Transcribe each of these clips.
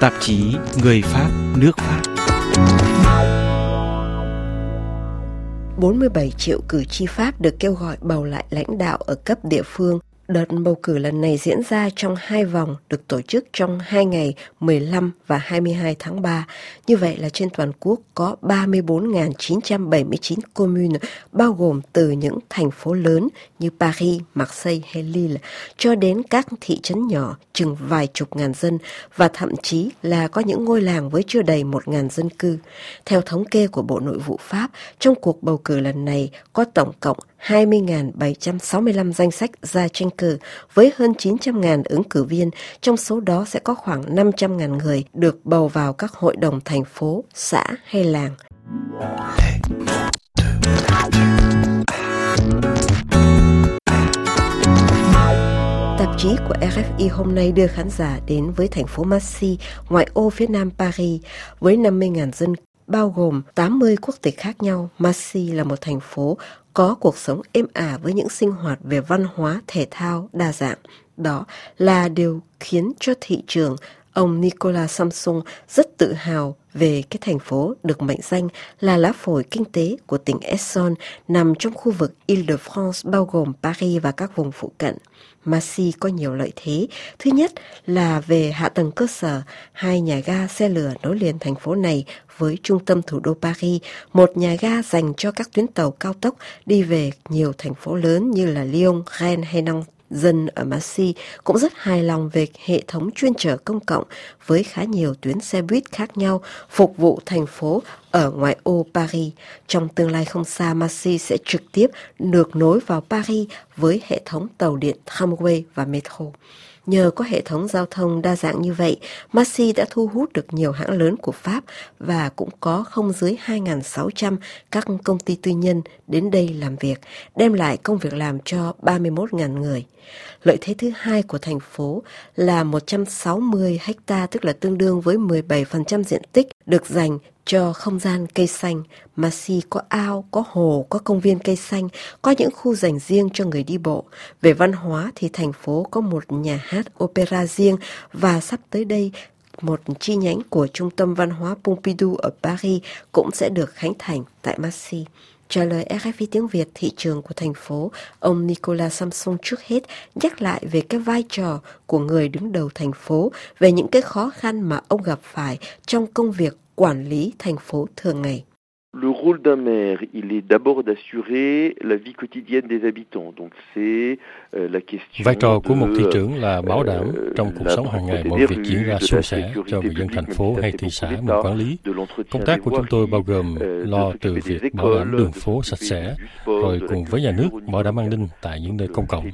Tạp chí Người Pháp, nước Pháp. 47 triệu cử tri Pháp được kêu gọi bầu lại lãnh đạo ở cấp địa phương. Đợt bầu cử lần này diễn ra trong hai vòng được tổ chức trong hai ngày 15 và 22 tháng 3. Như vậy là trên toàn quốc có 34.979 commune bao gồm từ những thành phố lớn như Paris, Marseille hay Lille cho đến các thị trấn nhỏ chừng vài chục ngàn dân và thậm chí là có những ngôi làng với chưa đầy một ngàn dân cư. Theo thống kê của Bộ Nội vụ Pháp, trong cuộc bầu cử lần này có tổng cộng 20.765 danh sách ra tranh cử với hơn 900.000 ứng cử viên, trong số đó sẽ có khoảng 500.000 người được bầu vào các hội đồng thành phố, xã hay làng. Tạp chí của RFI hôm nay đưa khán giả đến với thành phố Marseille, ngoại ô phía nam Paris, với 50.000 dân bao gồm 80 quốc tịch khác nhau. Marseille là một thành phố có cuộc sống êm ả với những sinh hoạt về văn hóa, thể thao đa dạng. Đó là điều khiến cho thị trường ông Nikola Samsung rất tự hào về cái thành phố được mệnh danh là lá phổi kinh tế của tỉnh Essonne nằm trong khu vực Île-de-France bao gồm Paris và các vùng phụ cận. Masi có nhiều lợi thế. Thứ nhất là về hạ tầng cơ sở, hai nhà ga xe lửa nối liền thành phố này với trung tâm thủ đô Paris, một nhà ga dành cho các tuyến tàu cao tốc đi về nhiều thành phố lớn như là Lyon, Rennes hay Nantes dân ở Marseille cũng rất hài lòng về hệ thống chuyên trở công cộng với khá nhiều tuyến xe buýt khác nhau phục vụ thành phố ở ngoại ô Paris. Trong tương lai không xa, Marseille sẽ trực tiếp được nối vào Paris với hệ thống tàu điện tramway và metro. Nhờ có hệ thống giao thông đa dạng như vậy, Marseille đã thu hút được nhiều hãng lớn của Pháp và cũng có không dưới 2.600 các công ty tư nhân đến đây làm việc, đem lại công việc làm cho 31.000 người. Lợi thế thứ hai của thành phố là 160 ha tức là tương đương với 17% diện tích được dành cho không gian cây xanh. Marseille có ao, có hồ, có công viên cây xanh, có những khu dành riêng cho người đi bộ. Về văn hóa thì thành phố có một nhà hát opera riêng và sắp tới đây một chi nhánh của Trung tâm Văn hóa Pompidou ở Paris cũng sẽ được khánh thành tại Marseille. Trả lời RFI tiếng Việt thị trường của thành phố, ông Nicolas Samson trước hết nhắc lại về cái vai trò của người đứng đầu thành phố, về những cái khó khăn mà ông gặp phải trong công việc quản lý thành phố thường ngày. Le rôle d'un maire, il est d'abord d'assurer la vie quotidienne des habitants. Donc c'est euh, la question Vai trò của một thị trưởng là bảo đảm euh, trong cuộc sống hàng ngày mọi việc diễn ra suôn sẻ cho người dân thành phố hay thị xã mình quản lý. Công tác của chúng tôi bao gồm euh, lo từ việc bảo đảm đường phố sạch sẽ, rồi cùng với nhà nước bảo đảm an ninh tại những nơi công cộng.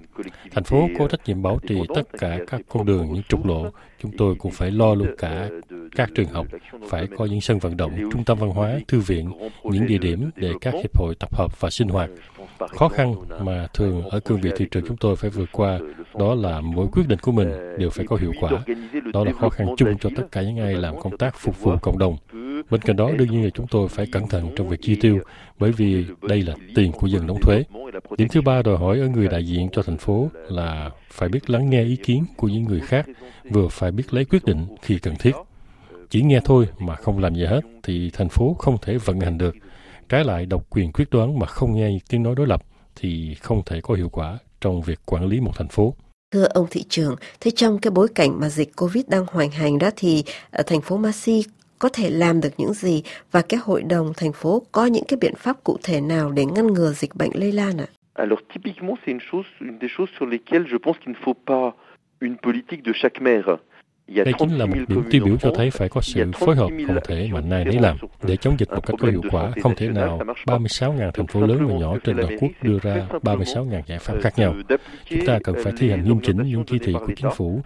Thành phố có trách nhiệm bảo trì tất cả các con đường, những trục lộ. Chúng tôi cũng phải lo luôn cả các trường học, phải có những sân vận động, trung tâm văn hóa, thư viện, những địa điểm để các hiệp hội tập hợp và sinh hoạt. Khó khăn mà thường ở cương vị thị trường chúng tôi phải vượt qua đó là mỗi quyết định của mình đều phải có hiệu quả. Đó là khó khăn chung cho tất cả những ai làm công tác phục vụ cộng đồng. Bên cạnh đó, đương nhiên là chúng tôi phải cẩn thận trong việc chi tiêu, bởi vì đây là tiền của dân đóng thuế. Điểm thứ ba đòi hỏi ở người đại diện cho thành phố là phải biết lắng nghe ý kiến của những người khác, vừa phải biết lấy quyết định khi cần thiết. Chỉ nghe thôi mà không làm gì hết thì thành phố không thể vận hành được. Trái lại độc quyền quyết đoán mà không nghe tiếng nói đối lập thì không thể có hiệu quả trong việc quản lý một thành phố. Thưa ông thị trưởng, thế trong cái bối cảnh mà dịch Covid đang hoành hành đó thì ở thành phố Masi có thể làm được những gì và cái hội đồng thành phố có những cái biện pháp cụ thể nào để ngăn ngừa dịch bệnh lây lan ạ? Alors typiquement c'est une chose une des choses sur lesquelles je pense qu'il ne faut pas une politique de chaque maire. Đây chính là một điểm tiêu biểu cho thấy phải có sự phối hợp không thể mạnh ai nấy làm. Để chống dịch một cách có hiệu quả, không thể nào 36.000 thành phố lớn và nhỏ trên toàn quốc đưa ra 36.000 giải pháp khác nhau. Chúng ta cần phải thi hành nghiêm chỉnh những chỉ thị của chính phủ,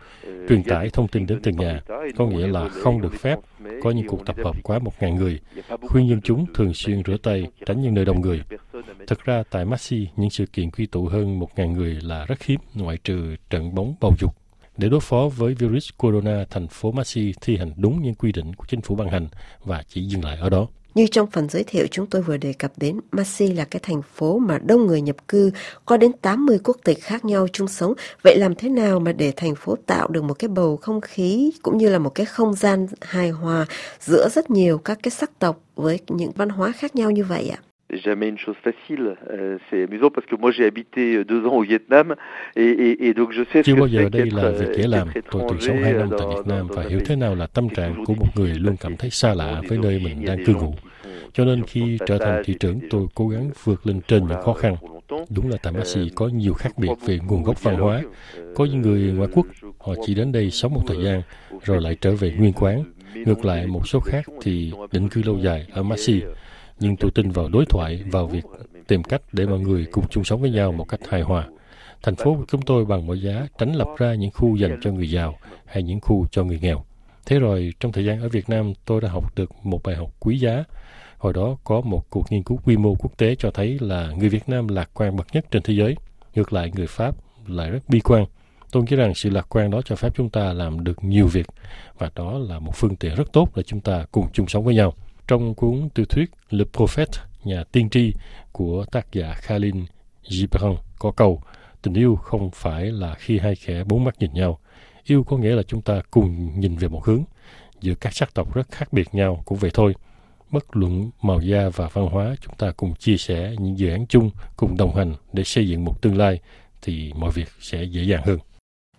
truyền tải thông tin đến từng nhà, có nghĩa là không được phép có những cuộc tập hợp quá 1.000 người, khuyên dân chúng thường xuyên rửa tay, tránh những nơi đông người. Thực ra, tại Maxi, những sự kiện quy tụ hơn 1.000 người là rất hiếm, ngoại trừ trận bóng bầu dục để đối phó với virus corona, thành phố Maxi thi hành đúng những quy định của chính phủ ban hành và chỉ dừng lại ở đó. Như trong phần giới thiệu chúng tôi vừa đề cập đến, Masi là cái thành phố mà đông người nhập cư, có đến 80 quốc tịch khác nhau chung sống. Vậy làm thế nào mà để thành phố tạo được một cái bầu không khí cũng như là một cái không gian hài hòa giữa rất nhiều các cái sắc tộc với những văn hóa khác nhau như vậy ạ? Jamais une chose facile. Euh, c'est amusant parce que moi j'ai habité euh, deux ans au Vietnam et, et, et donc je sais Chưa bao giờ đây là việc dễ làm. Tôi từng sống hai năm tại Việt Nam và hiểu thế nào là tâm trạng của một người luôn cảm thấy xa lạ với nơi mình đang cư ngụ. Cho nên khi trở thành thị trưởng, tôi cố gắng vượt lên trên những khó khăn. Đúng là tại Massy có nhiều khác biệt về nguồn gốc văn hóa. Có những người ngoại quốc, họ chỉ đến đây sống một thời gian, rồi lại trở về nguyên quán. Ngược lại, một số khác thì định cư lâu dài ở Massy nhưng tôi tin vào đối thoại, vào việc tìm cách để mọi người cùng chung sống với nhau một cách hài hòa. Thành phố của chúng tôi bằng mọi giá tránh lập ra những khu dành cho người giàu hay những khu cho người nghèo. Thế rồi, trong thời gian ở Việt Nam, tôi đã học được một bài học quý giá. Hồi đó có một cuộc nghiên cứu quy mô quốc tế cho thấy là người Việt Nam lạc quan bậc nhất trên thế giới. Ngược lại, người Pháp lại rất bi quan. Tôi nghĩ rằng sự lạc quan đó cho phép chúng ta làm được nhiều việc và đó là một phương tiện rất tốt để chúng ta cùng chung sống với nhau. Trong cuốn tiểu thuyết Le Prophète, nhà tiên tri của tác giả Khalil Gibran có câu tình yêu không phải là khi hai kẻ bốn mắt nhìn nhau. Yêu có nghĩa là chúng ta cùng nhìn về một hướng. Giữa các sắc tộc rất khác biệt nhau cũng vậy thôi. Bất luận màu da và văn hóa, chúng ta cùng chia sẻ những dự án chung, cùng đồng hành để xây dựng một tương lai, thì mọi việc sẽ dễ dàng hơn.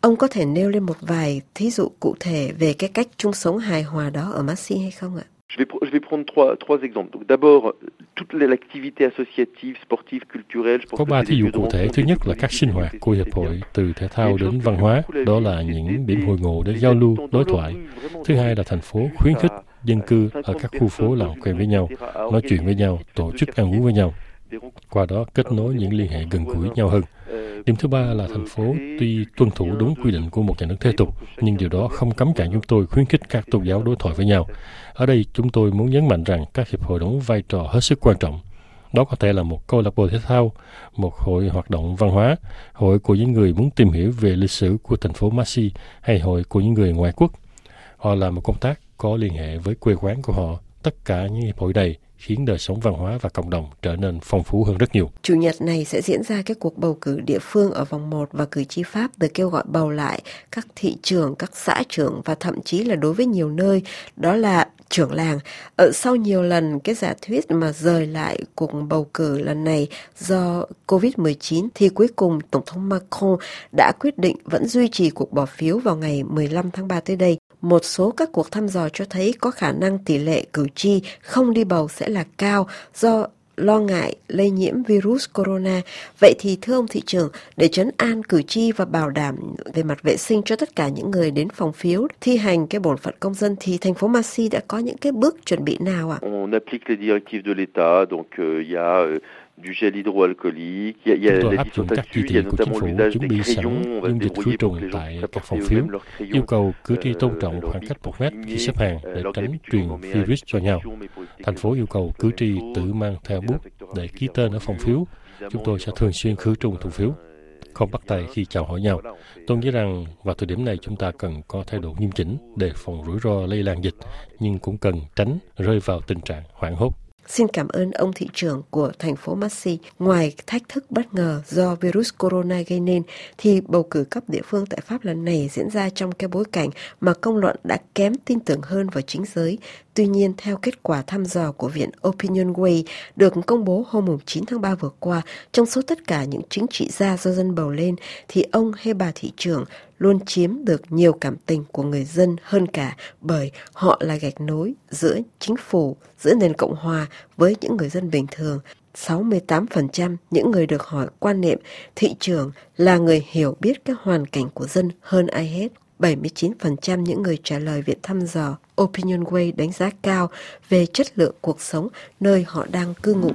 Ông có thể nêu lên một vài thí dụ cụ thể về cái cách chung sống hài hòa đó ở Maxi hay không ạ? Je vais, je vais prendre trois, trois exemples. Donc d'abord, toute l'activité associative, sportive, culturelle. Có ba thí dụ cụ thể. Thứ nhất là các sinh hoạt của hiệp hội từ thể thao đến văn hóa. Đó là những điểm hội ngộ để giao lưu, đối thoại. Thứ hai là thành phố khuyến khích dân cư ở các khu phố làm quen với nhau, nói chuyện với nhau, tổ chức ăn uống với nhau. Qua đó kết nối những liên hệ gần gũi nhau hơn. Điểm thứ ba là thành phố tuy tuân thủ đúng quy định của một nhà nước thế tục, nhưng điều đó không cấm cản chúng tôi khuyến khích các tôn giáo đối thoại với nhau. Ở đây chúng tôi muốn nhấn mạnh rằng các hiệp hội đóng vai trò hết sức quan trọng. Đó có thể là một câu lạc bộ thể thao, một hội hoạt động văn hóa, hội của những người muốn tìm hiểu về lịch sử của thành phố Massy hay hội của những người ngoại quốc. Họ làm một công tác có liên hệ với quê quán của họ. Tất cả những hiệp hội này khiến đời sống văn hóa và cộng đồng trở nên phong phú hơn rất nhiều. Chủ nhật này sẽ diễn ra cái cuộc bầu cử địa phương ở vòng 1 và cử tri Pháp được kêu gọi bầu lại các thị trưởng, các xã trưởng và thậm chí là đối với nhiều nơi đó là trưởng làng. Ở sau nhiều lần cái giả thuyết mà rời lại cuộc bầu cử lần này do Covid-19 thì cuối cùng Tổng thống Macron đã quyết định vẫn duy trì cuộc bỏ phiếu vào ngày 15 tháng 3 tới đây một số các cuộc thăm dò cho thấy có khả năng tỷ lệ cử tri không đi bầu sẽ là cao do lo ngại lây nhiễm virus corona. Vậy thì thưa ông thị trưởng, để chấn an cử tri và bảo đảm về mặt vệ sinh cho tất cả những người đến phòng phiếu thi hành cái bổn phận công dân thì thành phố Massy đã có những cái bước chuẩn bị nào ạ? On les euh, il y a euh, du gel hydroalcoolique, il y a, il y a áp dụng các chỉ thị của chính phủ chuẩn bị sẵn dung dịch khử trùng tại các phòng phiếu, yêu cầu cử tri tôn trọng khoảng cách một mét khi xếp hàng để tránh truyền virus cho nhau. Thành phố yêu cầu cử tri tự mang theo bút để ký tên ở phòng phiếu. Chúng tôi sẽ thường xuyên khử trùng thủ phiếu không bắt tay khi chào hỏi nhau. Tôi nghĩ rằng vào thời điểm này chúng ta cần có thái độ nghiêm chỉnh để phòng rủi ro lây lan dịch, nhưng cũng cần tránh rơi vào tình trạng hoảng hốt. Xin cảm ơn ông thị trưởng của thành phố Massy. Ngoài thách thức bất ngờ do virus corona gây nên, thì bầu cử cấp địa phương tại Pháp lần này diễn ra trong cái bối cảnh mà công luận đã kém tin tưởng hơn vào chính giới. Tuy nhiên, theo kết quả thăm dò của Viện Opinion Way được công bố hôm 9 tháng 3 vừa qua, trong số tất cả những chính trị gia do dân bầu lên, thì ông hay bà thị trưởng luôn chiếm được nhiều cảm tình của người dân hơn cả bởi họ là gạch nối giữa chính phủ, giữa nền Cộng hòa với những người dân bình thường. 68% những người được hỏi quan niệm thị trường là người hiểu biết các hoàn cảnh của dân hơn ai hết. 79% những người trả lời viện thăm dò OpinionWay đánh giá cao về chất lượng cuộc sống nơi họ đang cư ngụ.